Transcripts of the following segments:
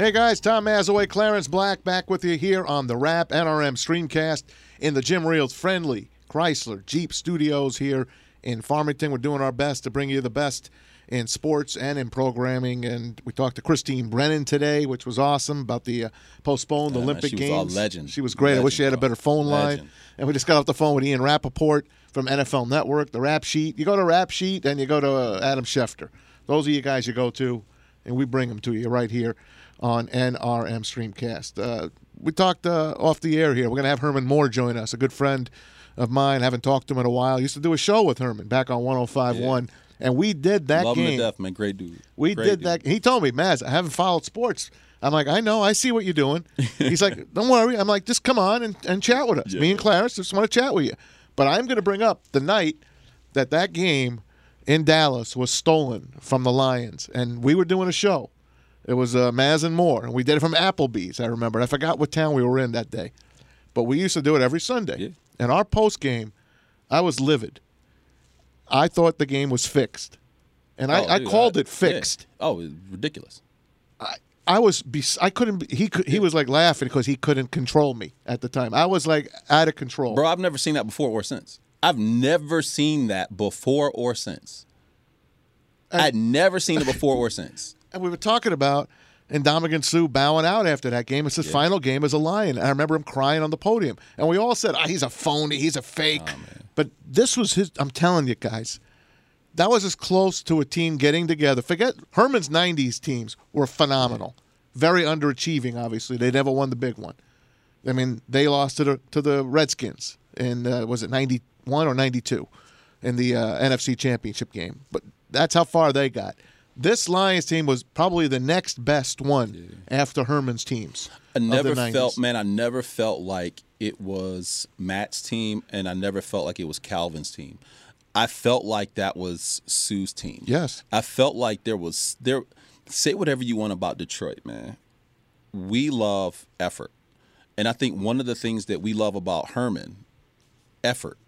Hey guys, Tom Mazawey, Clarence Black back with you here on the Rap NRM Streamcast in the Jim Riehl's friendly Chrysler Jeep Studios here in Farmington. We're doing our best to bring you the best in sports and in programming. And we talked to Christine Brennan today, which was awesome about the uh, postponed Yeah, Olympic she was Games. a legend. She was great. I wish she had a better phone line. And we just got off the phone with Ian Rapoport from NFL Network, the Rap Sheet. You go to Rap Sheet, and you go to uh, Adam Schefter. Those are you guys you go to, and we bring them to you right here on NRM Streamcast. Uh, we talked uh, off the air here. We're going to have Herman Moore join us, a good friend of mine. Haven't talked to him in a while. Used to do a show with Herman back on 105.1. And we did that Love him game. to death, man. Great dude. We Great did dude. that. He told me, Maz, I haven't followed sports. I'm like, I know, I see what you're doing. He's like, don't worry. I'm like, just come on and, and chat with us. Yeah. Me and Clarence just want to chat with you. But I'm going to bring up the night that that game in Dallas was stolen from the Lions, and we were doing a show. It was uh, Maz and Moore, and we did it from Applebee's. I remember. I forgot what town we were in that day, but we used to do it every Sunday. Yeah. And our post game, I was livid. I thought the game was fixed, and I, Oh, I dude, called I- it fixed. yeah. Oh, ridiculous. I I was bes- I couldn't be- he could he was like laughing because he couldn't control me at the time. I was like out of control. Bro, I've never seen that before or since. I've never seen that before or since. I'd never seen it before or since. And we were talking about and Ndamukong Suh bowing out after that game. It's his final game as a Lion. I remember him crying on the podium. And we all said, ah, he's a phony, he's a fake. Oh, but this was his I'm telling you guys, that was as close to a team getting together. Forget Herman's 90s teams were phenomenal. Very underachieving, obviously. They never won the big one. I mean, they lost to the to the Redskins in uh, was it 91 or 92 in the uh, NFC Championship game. But that's how far they got. This Lions team was probably the next best one after Herman's teams. I never 90s. felt, man, I never felt like it was Matt's team, and I never felt like it was Calvin's team. I felt like that was Suh's team. Yes. I felt like there was there. Say whatever you want about Detroit, man. We love effort, and I think one of the things that we love about Herman, effort.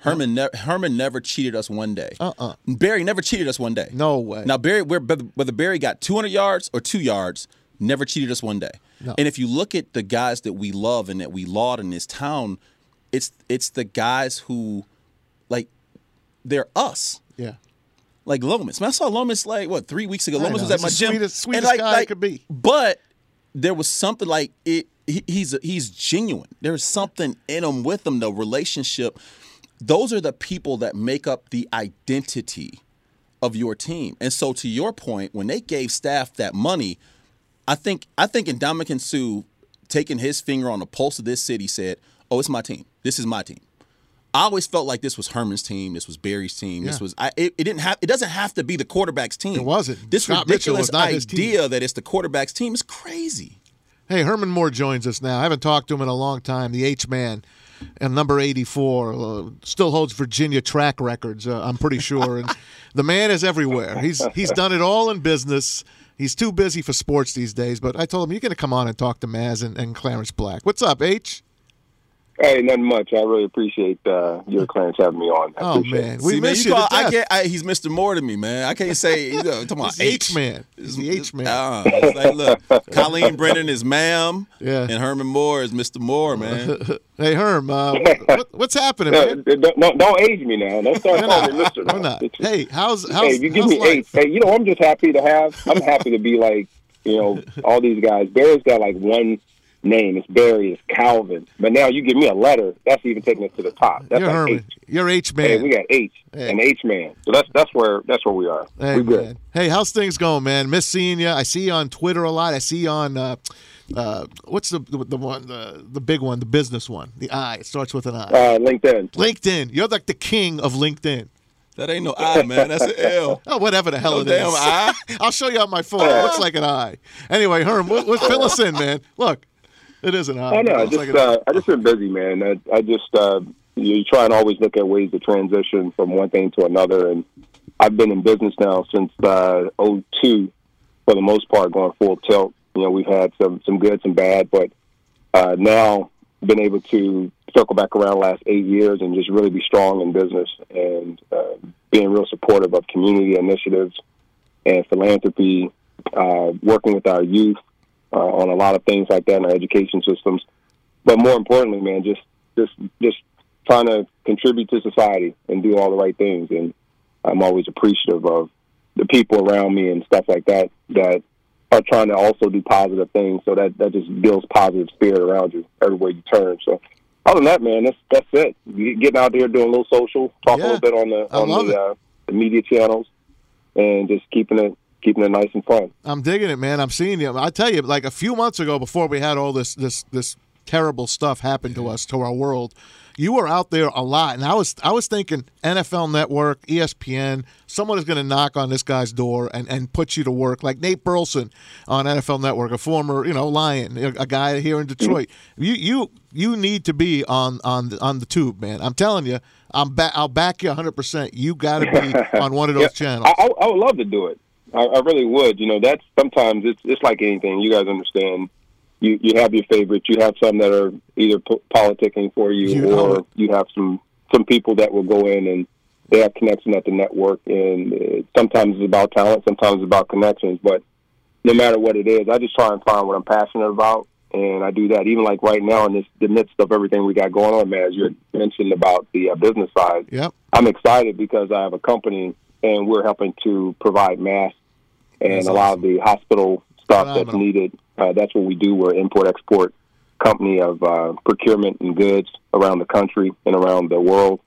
Herman, ne- Herman never cheated us one day. Uh-uh. Barry never cheated us one day. No way. Now Barry, whether Barry got 200 yards or two yards, never cheated us one day. No. And if you look at the guys that we love and that we laud in this town, it's it's the guys who, like, they're us. Yeah. Like Lomas, man, I saw Lomas like what three weeks ago. I Lomas know. was at my gym. sweetest- And, sweetest guy I could be. But there was something like it. He, he's he's genuine. There's something in him with him. The relationship. Those are the people that make up the identity of your team. And so, to your point, when they gave staff that money, I think I think in Ndamukong Suh taking his finger on the pulse of this city said, "Oh, it's my team. This is my team." I always felt like this was Herman's team. This was Barry's team. This was I, it, it. didn't have. It doesn't have to be the quarterback's team. It wasn't. This Scott ridiculous was idea that it's the quarterback's team is crazy. Hey, Herman Moore joins us now. I haven't talked to him in a long time. The H man, and number eighty-four, uh, still holds Virginia track records. Uh, I'm pretty sure, and the man is everywhere. He's he's done it all in business. He's too busy for sports these days. But I told him you're going to come on and talk to Maz and, and Clarence Black. What's up, H? Hey, nothing much. I really appreciate uh, your Clarence having me on. I Oh man, it. we See, miss you you. call, to I death. can't. I, he's Mr. Moore to me, man. I can't say. You know, talking about H man. He's the H man. Uh, like, look, Colleen Brennan is ma'am, Yeah. and Herman Moore is Mr. Moore, man. Hey Herm, uh, what, what's happening, man? don't, don't, don't age me now. Don't start We're calling me not. Mister. We're not. It's- Hey, how's how's hey, you give me life? eight. Hey, you know, I'm just happy to have. I'm happy to be like, you know, all these guys. Barry's got like one name. It's Barry. It's Calvin. But now you give me a letter. That's even taking it to the top. That's You're like Herman. H. You're H Hey, man. we got H Hey. and H man. So that's that's where that's where we are. Hey, we good. man. Hey, how's things going, man? Miss seeing you. I see you on Twitter a lot. I see you on uh, uh, what's the, the the one the the big one, the business one, the I. It starts with an I. Uh, LinkedIn. LinkedIn. You're like the king of LinkedIn. That ain't no I, man. That's an L. Oh, whatever the hell No it is. damn I. I'll show you on my phone. It looks like an I. Anyway, Herm, what, what, fill us in, man. Look, it is an I. I know. I just like uh, I just been busy, man. I, I just uh, you try and always look at ways to transition from one thing to another, and I've been in business now since uh, '02 for the most part, going full tilt. You know, we've had some some good, some bad, but uh, now been able to circle back around the last eight years and just really be strong in business and uh, being real supportive of community initiatives and philanthropy, uh, working with our youth uh, on a lot of things like that in our education systems. But more importantly, man, just just just trying to contribute to society and do all the right things. And I'm always appreciative of the people around me and stuff like that that are trying to also do positive things. So that that just builds positive spirit around you everywhere you turn. So other than that, man, that's that's it. Getting out there doing a little social, talk Yeah, a little bit on the on the, uh, the media channels, and just keeping it keeping it nice and fun. I'm digging it, man. I'm seeing you. I tell you, like a few months ago, before we had all this this this terrible stuff happen to us, to our world, you were out there a lot, and I was I was thinking NFL Network, ESPN, someone is going to knock on this guy's door and and put you to work, like Nate Burleson on NFL Network, a former you know Lion, a, a guy here in Detroit. Mm-hmm. You you you need to be on on the, on the tube, man. I'm telling you. I'm back. I'll back you 100. percent You got to be on one of those Yeah, channels. I, I, I would love to do it. I, I really would. You know, that's sometimes it's it's like anything. You guys understand. You you have your favorites. You have some that are either po- politicking for you, You or you have some some people that will go in and they have connection at the network. And uh, sometimes it's about talent, sometimes it's about connections. But no matter what it is, I just try and find what I'm passionate about, and I do that. Even like right now in this the midst of everything we got going on, man. As you mentioned about the uh, business side, Yep. I'm excited because I have a company and we're helping to provide masks and That's a lot of the hospital stuff that's needed. Uh, that's what we do. We're an import export company of uh, procurement and goods around the country and around the world.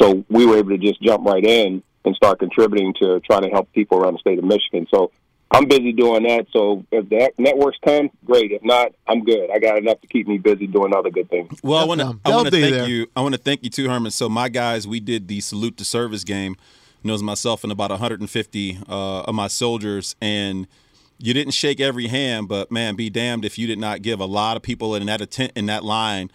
So we were able to just jump right in and start contributing to trying to help people around the state of Michigan. So I'm busy doing that. So if the networks come, great. If not, I'm good. I got enough to keep me busy doing other good things. Well, I want to I want to thank there. you. I want to thank you too, Herman. So my guys, we did the salute to service game. Was myself and about 150 uh, of my soldiers, and you didn't shake every hand, but man, be damned if you did not give a lot of people in that atten- in that line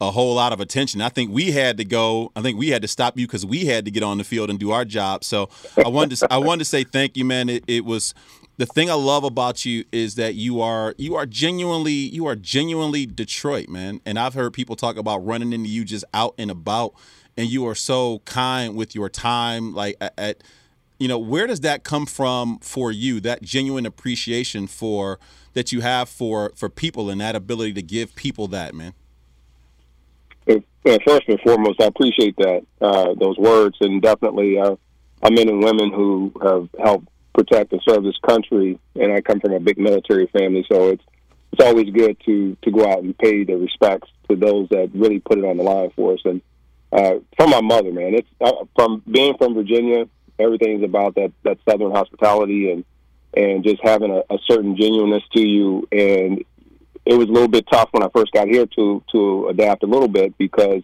a whole lot of attention. I think we had to go. I think we had to stop you because we had to get on the field and do our job. So I wanted to I wanted to say thank you, man. It, it was the thing I love about you is that you are you are genuinely you are genuinely Detroit, man. And I've heard people talk about running into you just out and about, and you are so kind with your time. Like at, you know, where does that come from for you? That genuine appreciation for that you have for for people and that ability to give people that, man. First and foremost, I appreciate that uh, those words, and definitely uh, are men and women who have helped protect and serve this country. And I come from a big military family, so it's it's always good to to go out and pay the respects to those that really put it on the line for us. And uh, from my mother, man, it's uh, from being from Virginia. Everything's about that that Southern hospitality and and just having a, a certain genuineness to you and it was a little bit tough when I first got here to to adapt a little bit because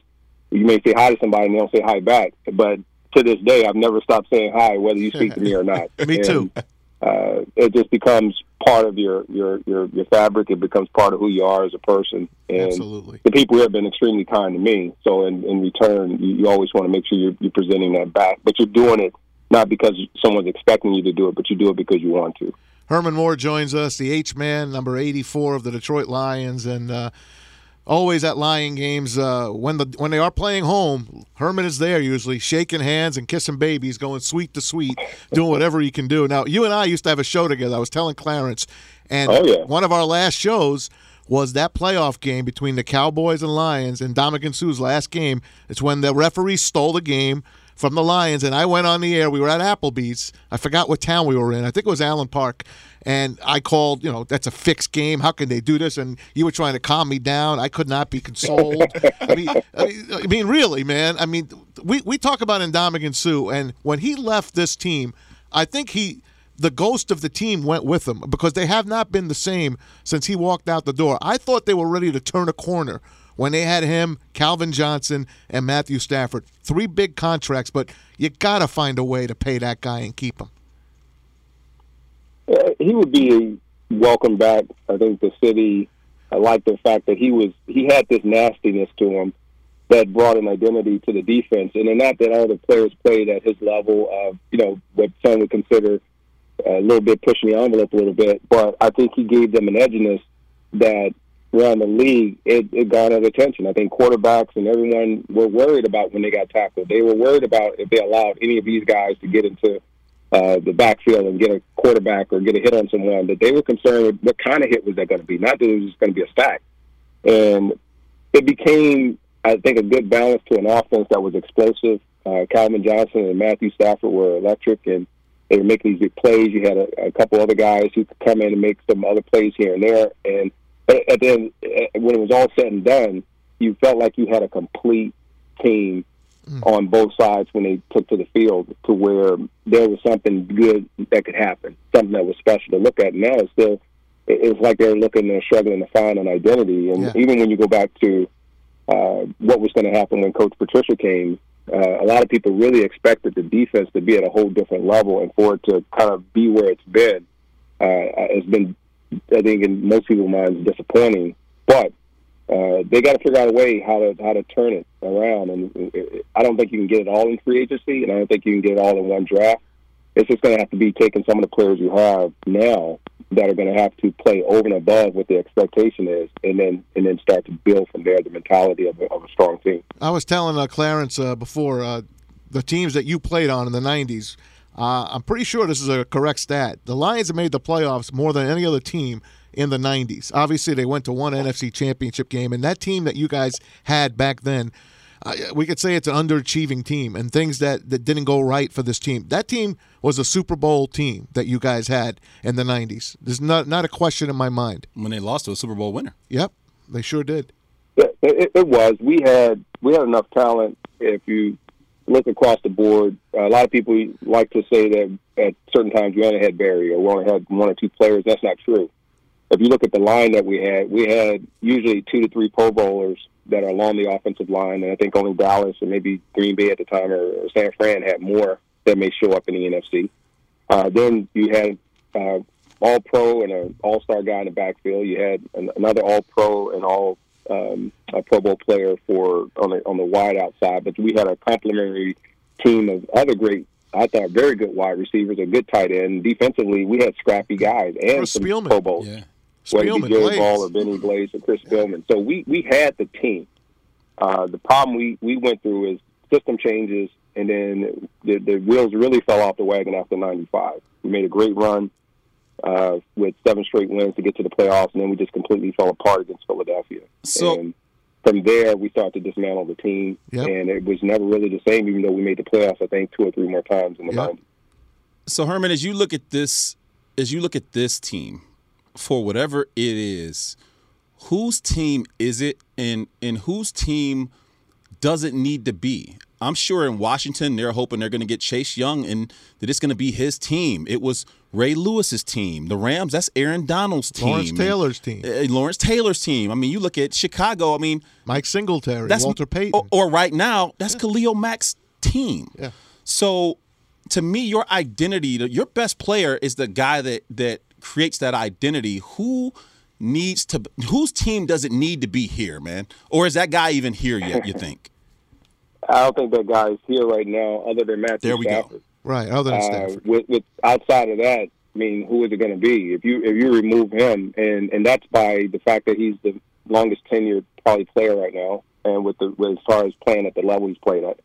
you may say hi to somebody and they don't say hi back. But to this day, I've never stopped saying hi, whether you speak to me or not. Me And, too. Uh, it just becomes part of your, your your your fabric. It becomes part of who you are as a person. And Absolutely. the people here have been extremely kind to me. So in, in return, you, you always want to make sure you're, you're presenting that back. But you're doing it not because someone's expecting you to do it, but you do it because you want to. Herman Moore joins us, the H man, number 84 of the Detroit Lions, and uh, always at Lion games uh, when the when they are playing home. Herman is there usually, shaking hands and kissing babies, going suite to suite, doing whatever he can do. Now, you and I used to have a show together. I was telling Clarence, and Oh, yeah. one of our last shows was that playoff game between the Cowboys and Lions and Ndamukong Suh's last game. It's when the referee stole the game from the Lions, and I went on the air. We were at Applebee's. I forgot what town we were in. I think it was Allen Park. And I called, you know, that's a fixed game. How can they do this? And you were trying to calm me down. I could not be consoled. I mean, I mean, I mean, really, man. I mean, we, we talk about Ndamukong Suh, and when he left this team, I think he the ghost of the team went with him because they have not been the same since he walked out the door. I thought they were ready to turn a corner when they had him, Calvin Johnson, and Matthew Stafford. Three big contracts, but you got to find a way to pay that guy and keep him. Uh, he would be welcome back. I think the city. I like the fact that he was he had this nastiness to him that brought an identity to the defense, and not that all the players played at his level of you know what some would consider a little bit pushing the envelope a little bit, but I think he gave them an edginess that around the league it, it garnered attention. I think quarterbacks and everyone were worried about when they got tackled. They were worried about if they allowed any of these guys to get into uh, the backfield and get a quarterback or get a hit on someone, that they were concerned with what kind of hit was that going to be, not that it was just going to be a sack. And it became, I think, a good balance to an offense that was explosive. Uh, Calvin Johnson and Matthew Stafford were electric, and they were making these big plays. You had a, a couple other guys who could come in and make some other plays here and there. And at the end, when it was all said and done, you felt like you had a complete team mm. on both sides when they took to the field to where there was something good that could happen, something that was special to look at. Now it's still, it's like they're looking and struggling to find an identity. And yeah. even when you go back to uh, what was going to happen when Coach Patricia came, uh, a lot of people really expected the defense to be at a whole different level and for it to kind of be where it's been. Uh, it's been, I think, in most people's minds, disappointing. But uh, they got to figure out a way how to how to turn it around. And I don't think you can get it all in free agency, and I don't think you can get it all in one draft. It's just going to have to be taking some of the players you have now that are going to have to play over and above what the expectation is, and then and then start to build from there the mentality of a, of a strong team. I was telling uh, Clarence uh, before uh, the teams that you played on in the '90s. Uh, I'm pretty sure this is a correct stat. The Lions have made the playoffs more than any other team in the 90s. Obviously, they went to one NFC championship game, and that team that you guys had back then, uh, we could say it's an underachieving team and things that, that didn't go right for this team. That team was a Super Bowl team that you guys had in the 90s. There's not, not a question in my mind. When they lost to a Super Bowl winner. Yep, they sure did. It, it, it was. We had we had enough talent. If you look across the board, a lot of people like to say that at certain times we only had Barry or we only had one or two players. That's not true if you look at the line that we had, we had usually two to three Pro Bowlers that are along the offensive line, and I think only Dallas and maybe Green Bay at the time or, or San Fran had more that may show up in the NFC. Uh, then you had uh, All Pro and an All Star guy in the backfield. You had an, another All Pro and All um, a Pro Bowl player for on the on the wide outside. But we had a complementary team of other great I thought very good wide receivers, a good tight end. Defensively, we had scrappy guys and Chris some Spielman. Pro Bowls. Yeah be Jerry Ball or Benny Blades or Chris Spielman. So we we had the team. Uh, the problem we we went through is system changes, and then the, the wheels really fell off the wagon after '95. We made a great run uh, with seven straight wins to get to the playoffs, and then we just completely fell apart against Philadelphia. So. And from there, we started to dismantle the team, yep. and it was never really the same. Even though we made the playoffs, I think two or three more times in the yep. 90s. So Herman, as you look at this, as you look at this team, for whatever it is, whose team is it and and whose team does it need to be? I'm sure in Washington they're hoping they're going to get Chase Young and that it's going to be his team. It was Ray Lewis's team. The Rams, that's Aaron Donald's team. Lawrence Taylor's team. Uh, Lawrence Taylor's team. I mean, you look at Chicago. I mean, Mike Singletary, that's, Walter Payton. Or, or right now, that's yeah. Khalil Mack's team. Yeah. So, to me, your identity, your best player is the guy that that creates that identity, who needs to whose team does it need to be here, man? Or is that guy even here yet, you think? I don't think that guy is here right now other than Matthew There we Stafford. go. Right, other than uh, Stafford. With, with outside of that, I mean, who is it going to be? If you if you remove him, and and that's by the fact that he's the longest tenured probably player right now, and with the with, as far as playing at the level he's played at,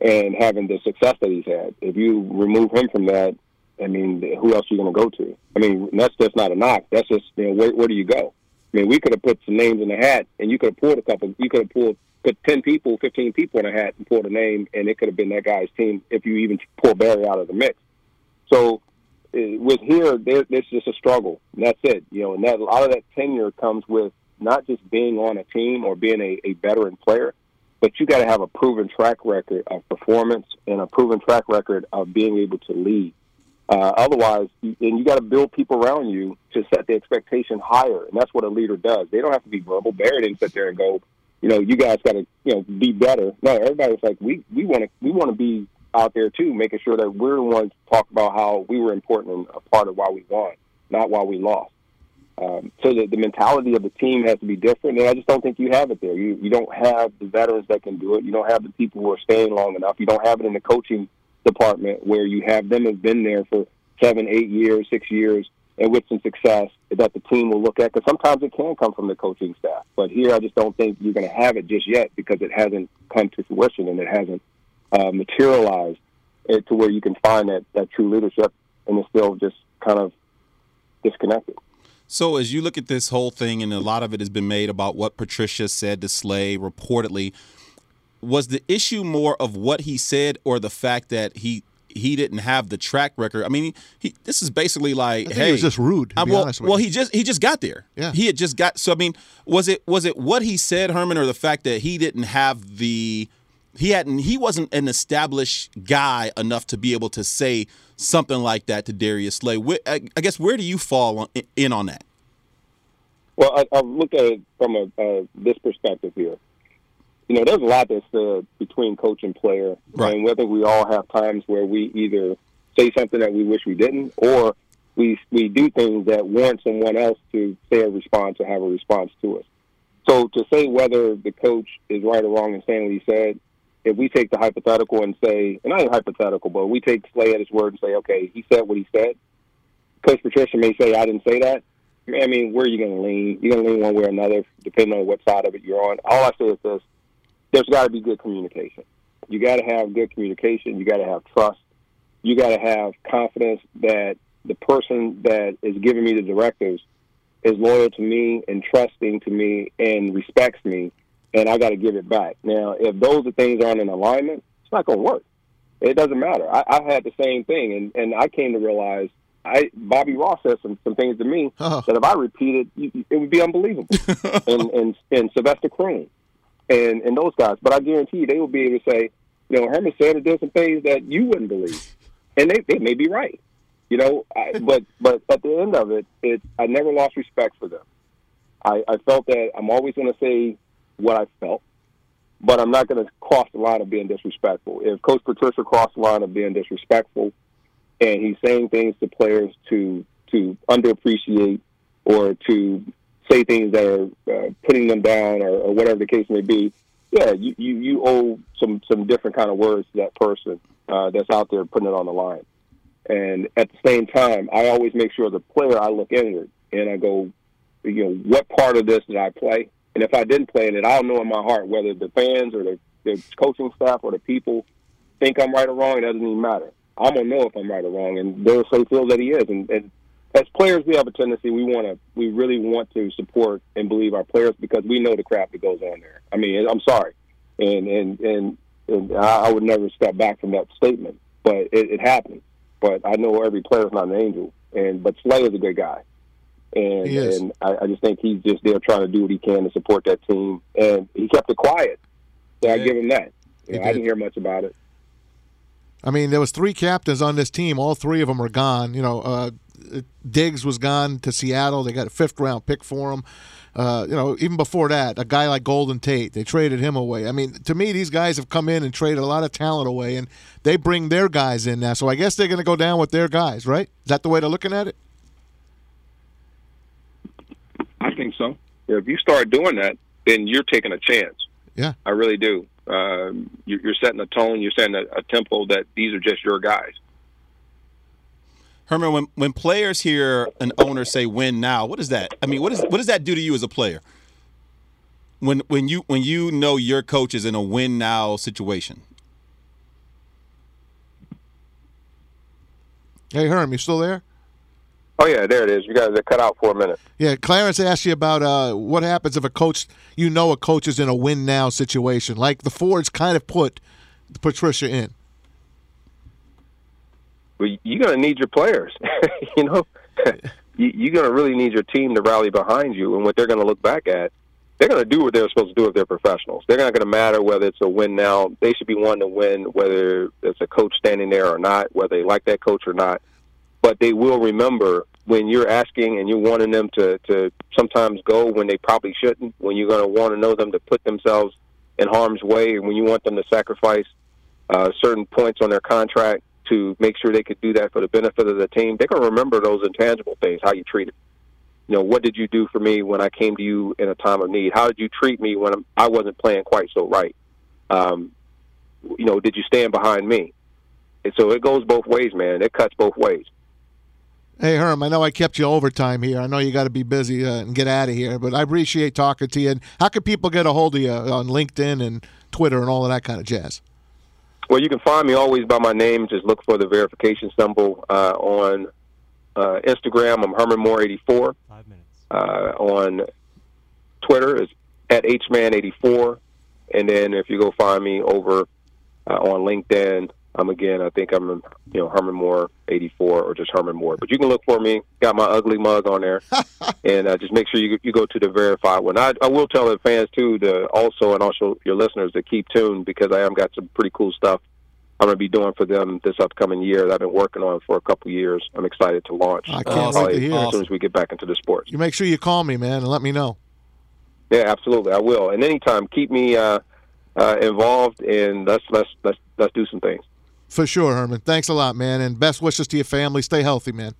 and having the success that he's had. If you remove him from that, I mean, who else are you going to go to? I mean, that's just not a knock. That's just, you know, where, where do you go? I mean, we could have put some names in the hat, and you could have pulled a couple. You could have pulled put ten people, fifteen people in a hat, and pulled a name, and it could have been that guy's team if you even pull Barry out of the mix. So uh, with here, there, there's just a struggle. And that's it. You know, and that a lot of that tenure comes with not just being on a team or being a, a veteran player, but you got to have a proven track record of performance and a proven track record of being able to lead. Uh, otherwise, and you got to build people around you to set the expectation higher, and that's what a leader does. They don't have to be verbal. Barry didn't sit there and go, you know, you guys got to, you know, be better. No, everybody's like, we we want to we want to be out there too, making sure that we're the ones to talk about how we were important and a part of why we won, not why we lost. Um, so the, the mentality of the team has to be different, and I just don't think you have it there. You you don't have the veterans that can do it. You don't have the people who are staying long enough. You don't have it in the coaching department where you have them have been there for seven, eight years, six years, and with some success that the team will look at. Because sometimes it can come from the coaching staff, but here I just don't think you're going to have it just yet because it hasn't come to fruition and it hasn't uh, materialized. it to where you can find that that true leadership, and it's still just kind of disconnected. So as you look at this whole thing, and a lot of it has been made about what Patricia said to Slay reportedly, was the issue more of what he said or the fact that he he didn't have the track record? I mean, he, this is basically like, I think hey, he was just rude. To I- be well, honest with well, he just he just got there. Yeah. he had just got. So I mean, was it was it what he said, Herman, or the fact that he didn't have the he hadn't he wasn't an established guy enough to be able to say something like that to Darius Slay. I, I guess where do you fall on, in on that? Well, I, I've looked at it from a, uh, this perspective here. You know, there's a lot that's uh, between coach and player, Right. and whether we all have times where we either say something that we wish we didn't, or we we do things that warrant someone else to say a response or have a response to us. So to say whether the coach is right or wrong in saying what he said, if we take the hypothetical and say, and not even hypothetical, but we take Slay at his word and say, okay, he said what he said. Coach Patricia may say, I didn't say that. I mean, where are you going to lean? You're going to lean one way or another, depending on what side of it you're on. All I say is this: there's got to be good communication. You got to have good communication. You got to have trust. You got to have confidence that the person that is giving me the directives is loyal to me and trusting to me and respects me, and I got to give it back. Now, if those are things aren't in alignment, it's not going to work. It doesn't matter. I, I had the same thing, and, and I came to realize I Bobby Ross said some, some things to me Oh. that if I repeated, you- it would be unbelievable. and, and and Sylvester Croom and and those guys. But I guarantee you, they will be able to say, you know, Herman said or did some things that you wouldn't believe, and they, they may be right. You know, I, but but at the end of it, it I never lost respect for them. I, I felt that I'm always going to say what I felt, but I'm not going to cross the line of being disrespectful. If Coach Patricia crossed the line of being disrespectful, and he's saying things to players to to underappreciate or to say things that are uh, putting them down or, or whatever the case may be, yeah, you, you, you owe some some different kind of words to that person uh, that's out there putting it on the line. And at the same time, I always make sure the player I look inward and I go, you know, what part of this did I play? And if I didn't play in it, I'll know in my heart whether the fans or the, the coaching staff or the people think I'm right or wrong. It doesn't even matter. I'm gonna know if I'm right or wrong, and they'll say feel that he is. And, and as players, we have a tendency we want to, we really want to support and believe our players because we know the crap that goes on there. I mean, I'm sorry, and and and, and I, I would never step back from that statement, but it, it happens. But I know every player is not an angel, and but Slay is a good guy, and and I, I just think he's just there trying to do what he can to support that team, and he kept it quiet. So I give him that. You know, I did. didn't hear much about it. I mean, there was three captains on this team. All three of them are gone. You know, uh, Diggs was gone to Seattle. They got a fifth round pick for him. Uh, you know, even before that, a guy like Golden Tate, they traded him away. I mean, to me, these guys have come in and traded a lot of talent away, and they bring their guys in now. So I guess they're going to go down with their guys, right? Is that the way they're looking at it? I think so. If you start doing that, then you're taking a chance. Yeah. I really do. Um, you- you're setting a tone. You're setting a, a tempo that these are just your guys. Herman, when when players hear an owner say "win now," what is that? I mean, what is what does that do to you as a player? When when you when you know your coach is in a win now situation. Hey, Herm, you still there? Oh yeah, there it is. You guys are cut out for a minute. Yeah, Clarence asked you about uh, what happens if a coach, you know, a coach is in a win now situation, like the Fords kind of put Patricia in. But you're going to need your players. you know, You- you're going to really need your team to rally behind you. And what they're going to look back at, they're going to do what they're supposed to do if they're professionals. They're not going to matter whether it's a win now. They should be one to win, whether it's a coach standing there or not, whether they like that coach or not. But they will remember when you're asking and you're wanting them to, to sometimes go when they probably shouldn't, when you're going to want to know them to put themselves in harm's way, and when you want them to sacrifice uh, certain points on their contract to make sure they could do that for the benefit of the team, they're going to remember those intangible things, how you treated. You know, what did you do for me when I came to you in a time of need? How did you treat me when I wasn't playing quite so right? Um, you know, did you stand behind me? And so it goes both ways, man. It cuts both ways. Hey, Herm, I know I kept you overtime here. I know you got to be busy uh, and get out of here, but I appreciate talking to you. And how can people get a hold of you on LinkedIn and Twitter and all of that kind of jazz? Well, you can find me always by my name. Just look for the verification symbol uh, on uh, Instagram. I'm Herman Moore 84. Five minutes. Uh, on Twitter is at hman84, and then if you go find me over uh, on LinkedIn, I'm again. I think I'm you know Herman Moore 84 or just Herman Moore. But you can look for me. Got my ugly mug on there, and uh, just make sure you you go to the verified one. I, I will tell the fans too to also and also your listeners to keep tuned because I am got some pretty cool stuff I'm going to be doing for them this upcoming year that I've been working on for a couple years. I'm excited to launch. I can't Awesome. wait to hear. as soon as we get back into the sports. You make sure you call me, man, and let me know. Yeah, absolutely, I will. And anytime, keep me uh, uh, involved, and let's let's let's let's do some things. For sure, Herman. Thanks a lot, man, and best wishes to your family. Stay healthy, man.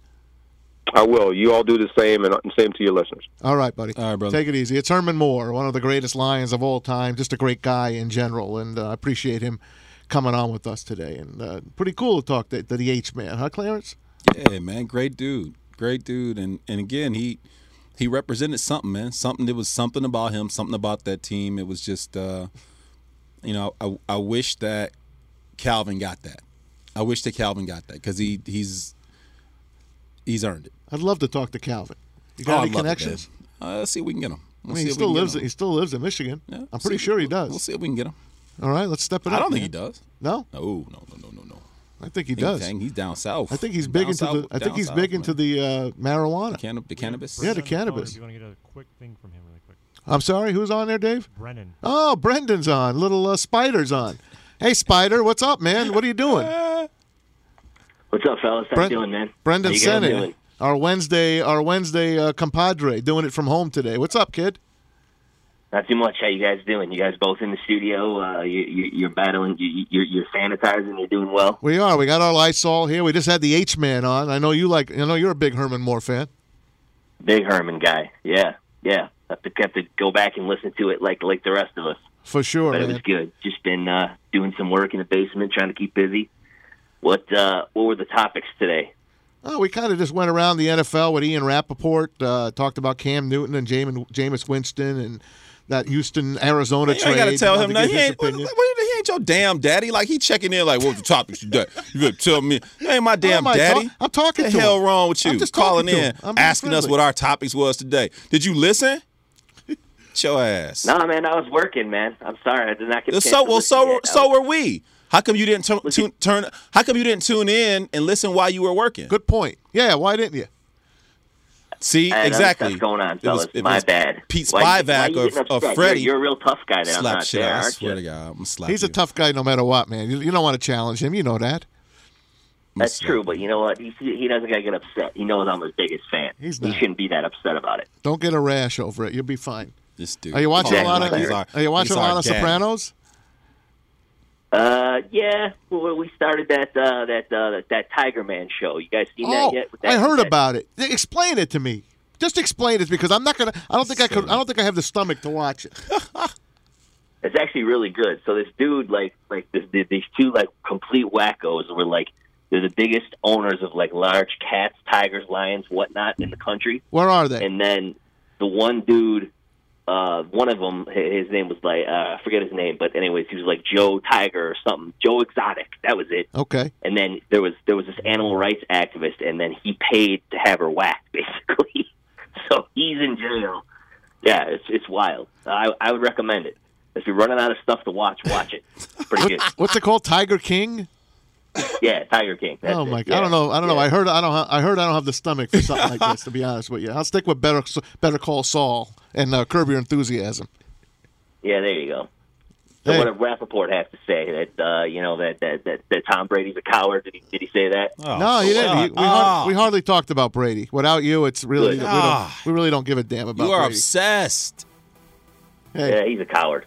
I will. You all do the same, and and same to your listeners. All right, buddy. All right, brother. Take it easy. It's Herman Moore, one of the greatest Lions of all time. Just a great guy in general, and uh, I appreciate him coming on with us today. And uh, pretty cool to talk to, to the H man, huh, Clarence? Yeah, man, great dude, great dude, and and again he he represented something, man. Something there was something about him, something about that team. It was just, uh, you know, I I wish that Calvin got that. I wish that Calvin got that because he he's he's earned it. I'd love to talk to Calvin. You Oh, got I any love it, connections? Uh, let's see if we can get him. I mean, he still lives. He still lives in Michigan. Yeah, I'm pretty see- sure he does. We'll see if we can get him. All right, let's step it up. I don't think he does. No, No, no, no, no, no, no. I think he He- does. dang, he's down south. I think he's big Down into south- the. I think he's south, big man. into the uh, marijuana. Canna- the cannabis. Yeah, the Brendan on phone cannabis. You want to get a quick thing from him, really quick. I'm sorry, who's on there, Dave? Brennan. Oh, Brendan's on. Little uh, Spider's on. Hey, Spider, what's up, man? What are you doing? What's up, fellas? How Brent- you doing, man? Brendan doing? our Wednesday, our Wednesday uh, compadre, doing it from home today. What's up, kid? Not too much. How you guys doing? You guys both in the studio? Uh, you, you, you're battling. You, you're, you're sanitizing. You're doing well. We are. We got our Lysol here. We just had the H man on. I know you like. I know you're a big Herman Moore fan. Big Herman guy. Yeah, yeah. Have to have to go back and listen to it like like the rest of us. For sure, But it was good. Just been uh, doing some work in the basement, trying to keep busy. What uh, what were the topics today? Oh, we kind of just went around the NFL with Ian Rapoport, uh, talked about Cam Newton and Jamin, Jameis Winston and that Houston Arizona You trade. ain't gotta tell him to nothing. get He ain't, what, what- he ain't your damn daddy. Like he checking in, like, what's the topics today? You better tell me. You ain't my damn am I daddy. talk- I'm talking the to hell him. wrong with you? I'm just Calling in, him. I'm asking us what our topics was today. Did you listen? Get your ass. No, man, I was working, man. I'm sorry, I did not get. a chance so to well, listen so yet. I so were we. How come you didn't turn, tune, turn? How come you didn't tune in and listen while you were working? Good point. Yeah, why didn't you? See, I exactly. Stuff going on, It was- it My was bad. Pete Why- why Spivak you or, getting or? Freddie. You're, you're a real tough guy. That I'm slap not shit. there, I swear you? to God, I'm gonna slap He's you. a tough guy no matter what, man. You, you don't want to challenge him. You know that. That's true, but you know what? He he doesn't gotta get upset. He knows I'm his biggest fan. He's he shouldn't be that upset about it. Don't get a rash over it. You'll be fine. This dude. Are you watching a lot of- He's our- Are you watching a lot of daddy. Sopranos? Uh, yeah, well, we started that uh, that uh, that, that Tiger Man show. You guys seen Oh, that yet? That, I heard that- about it. Explain it to me. Just explain it because I'm not gonna. I don't think I could. I don't think I have the stomach to watch it. It's actually really good. So this dude, like, like this, these two like complete wackos were like they're the biggest owners of like large cats, tigers, lions, whatnot in the country. Where are they? And then the one dude, uh, one of them, his name was like uh, I forget his name, but anyways, he was like Joe Tiger or something, Joe Exotic. That was it. Okay. And then there was there was this animal rights activist, and then he paid to have her whacked, basically. so he's in jail. Yeah, it's it's wild. I I would recommend it. If you're running out of stuff to watch, watch it. It's pretty good. What's it called? Tiger King? Yeah, Tiger King. That's oh it. my! Yeah. I don't know. I don't know. Yeah. I heard. I don't. ha- I heard. I don't have the stomach for something like this. To be honest with you, I'll stick with Better Better Call Saul and uh, Curb Your Enthusiasm. Yeah, there you go. So Hey. what did Rapoport have to say? That uh, you know that, that that that Tom Brady's a coward? Did he did he say that? Oh, no, he didn't. He- we, har- up. we hardly talked about Brady. Without you, it's really Good. we, Ah. don't, we really don't give a damn about You are Brady. obsessed. Hey, Yeah, he's a coward.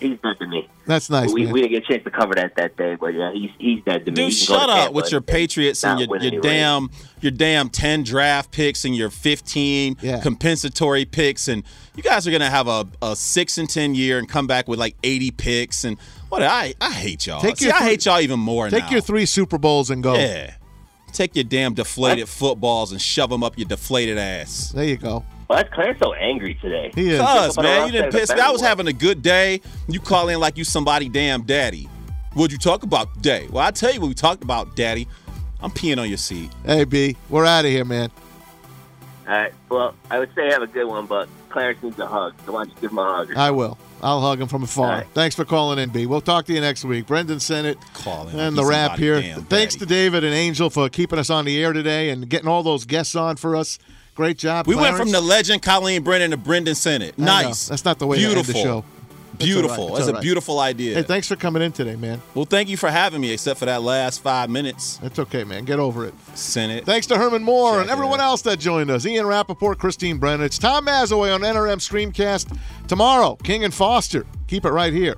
He's dead to me. that's nice, we, man. we didn't get a chance to cover that that day, but yeah, he's he's dead to me. Dude, He can go shut up with your Patriots and your, your any damn your damn ten draft picks and your fifteen Yeah. compensatory picks, and you guys are gonna have a, a six and ten year and come back with like eighty picks and what? I I hate y'all. Take See, your I three- hate y'all even more Take now. your three Super Bowls and go. yeah. Take your damn deflated footballs and shove them up your deflated ass. There you go. Why is Clarence so angry today? He is. Cuz, man, you didn't piss me. I was having a good day. You call in like you somebody damn daddy. What'd you talk about today? Well, I tell you what we talked about, Daddy. I'm peeing on your seat. Hey, B, we're out of here, man. All right. Well, I would say have a good one, but Clarence needs a hug. So why don't you give him a hug? I will. I'll hug him from afar. All right. Thanks for calling in, B. We'll talk to you next week. Brendan Sennett Calling and the he's wrap here. Thanks daddy. to David and Angel for keeping us on the air today and getting all those guests on for us. Great job. We went from the legend Colleen Brennan to Brendan Sennett. Nice. That's not the way to end the beautiful. show. Beautiful. all right. That's all a beautiful idea. Hey, thanks for coming in today, man. well, thank you for having me, except for that last five minutes, That's okay, man. Get over it. Senate. Thanks to Herman Moore Check and everyone else that joined us. Ian Rapoport, Christine Brennan. It's Tom Mazawey on NRM Streamcast. Tomorrow, King and Foster. Keep it right here